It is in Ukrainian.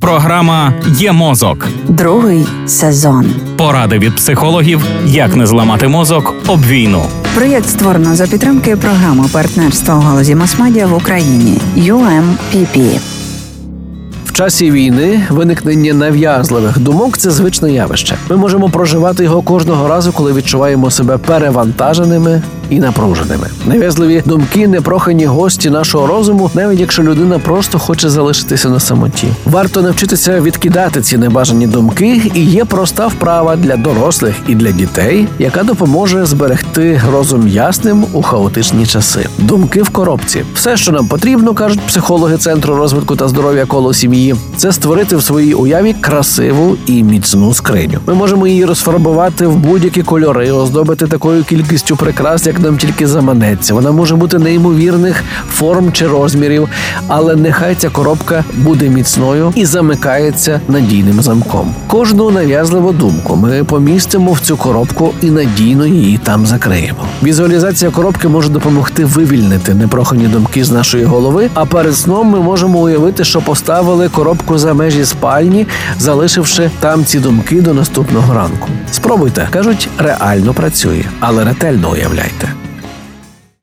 Програма Є мозок. Другий сезон. Поради від психологів, як не зламати мозок об війну. Проєкт створено за підтримки програми партнерства у галузі масмедіа в Україні UMPP. В часі війни виникнення нав'язливих думок це звичне явище. Ми можемо проживати його кожного разу, коли відчуваємо себе перевантаженими і напруженими. Нав'язливі думки непрохані гості нашого розуму, навіть якщо людина просто хоче залишитися на самоті. Варто навчитися відкидати ці небажані думки, і є проста вправа для дорослих і для дітей, яка допоможе зберегти розум ясним у хаотичні часи. Думки в коробці. Все, що нам потрібно, кажуть психологи центру розвитку та здоров'я коло сім'ї, це створити в своїй уяві красиву і міцну скриню. Ми можемо її розфарбувати в будь-які кольори, оздобити такою кількістю прикрас, як нам тільки заманеться. Вона може бути неймовірних форм чи розмірів, але нехай ця коробка буде міцною і замикається надійним замком. Кожну нав'язливу думку ми помістимо в цю коробку і надійно її там закриємо. Візуалізація коробки може допомогти вивільнити непрохані думки з нашої голови. А перед сном ми можемо уявити, що поставили коробку за межі спальні, залишивши там ці думки до наступного ранку. Спробуйте, кажуть, реально працює, але ретельно уявляйте.